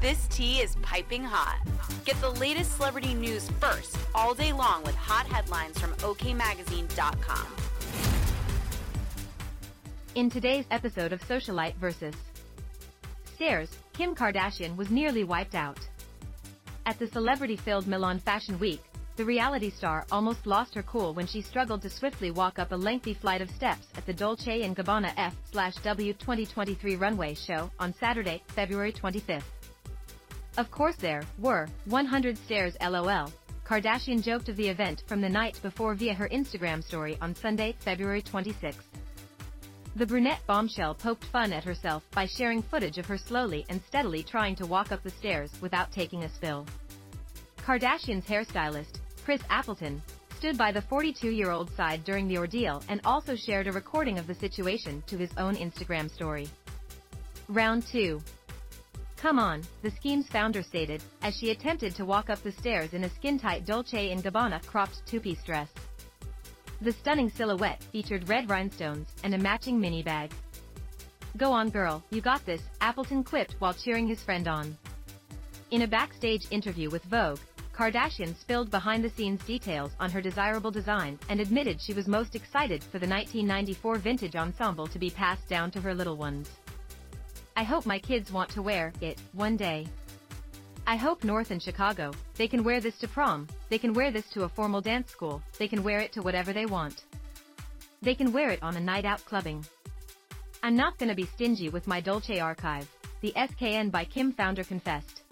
This tea is piping hot. Get the latest celebrity news first all day long with hot headlines from OKMagazine.com. In today's episode of Socialite vs. Stairs, Kim Kardashian was nearly wiped out. At the celebrity-filled Milan Fashion Week, the reality star almost lost her cool when she struggled to swiftly walk up a lengthy flight of steps at the Dolce & Gabbana F/W 2023 runway show on Saturday, February 25. Of course there were 100 stairs lol. Kardashian joked of the event from the night before via her Instagram story on Sunday, February 26. The brunette bombshell poked fun at herself by sharing footage of her slowly and steadily trying to walk up the stairs without taking a spill. Kardashian's hairstylist, Chris Appleton, stood by the 42-year-old side during the ordeal and also shared a recording of the situation to his own Instagram story. Round 2. Come on, the Skims founder stated, as she attempted to walk up the stairs in a skin-tight Dolce & Gabbana cropped two-piece dress. The stunning silhouette featured red rhinestones and a matching mini bag. Go on girl, you got this, Appleton quipped while cheering his friend on. In a backstage interview with Vogue, Kardashian spilled behind-the-scenes details on her desirable design and admitted she was most excited for the 1994 vintage ensemble to be passed down to her little ones. I hope my kids want to wear it one day. I hope North and Chicago, they can wear this to prom, they can wear this to a formal dance school, they can wear it to whatever they want. They can wear it on a night out clubbing. I'm not gonna be stingy with my Dolce archive, the SKKN by Kim founder confessed.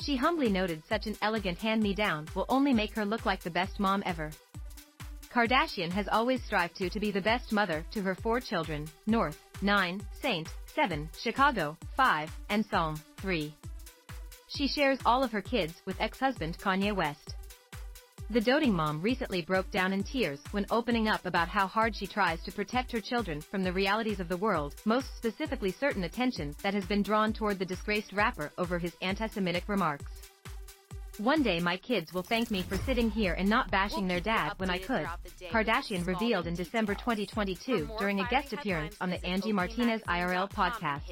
She humbly noted such an elegant hand-me-down will only make her look like the best mom ever. Kardashian has always strived to to be the best mother to her four children, North, 9, Saint, 7, Chicago, 5, and Psalm, 3. She shares all of her kids with ex-husband Kanye West. The doting mom recently broke down in tears when opening up about how hard she tries to protect her children from the realities of the world, most specifically certain attention that has been drawn toward the disgraced rapper over his anti-Semitic remarks. One day my kids will thank me for sitting here and not bashing their dad when I could, Kardashian revealed in December 2022 during a guest appearance on the Angie Martinez IRL podcast.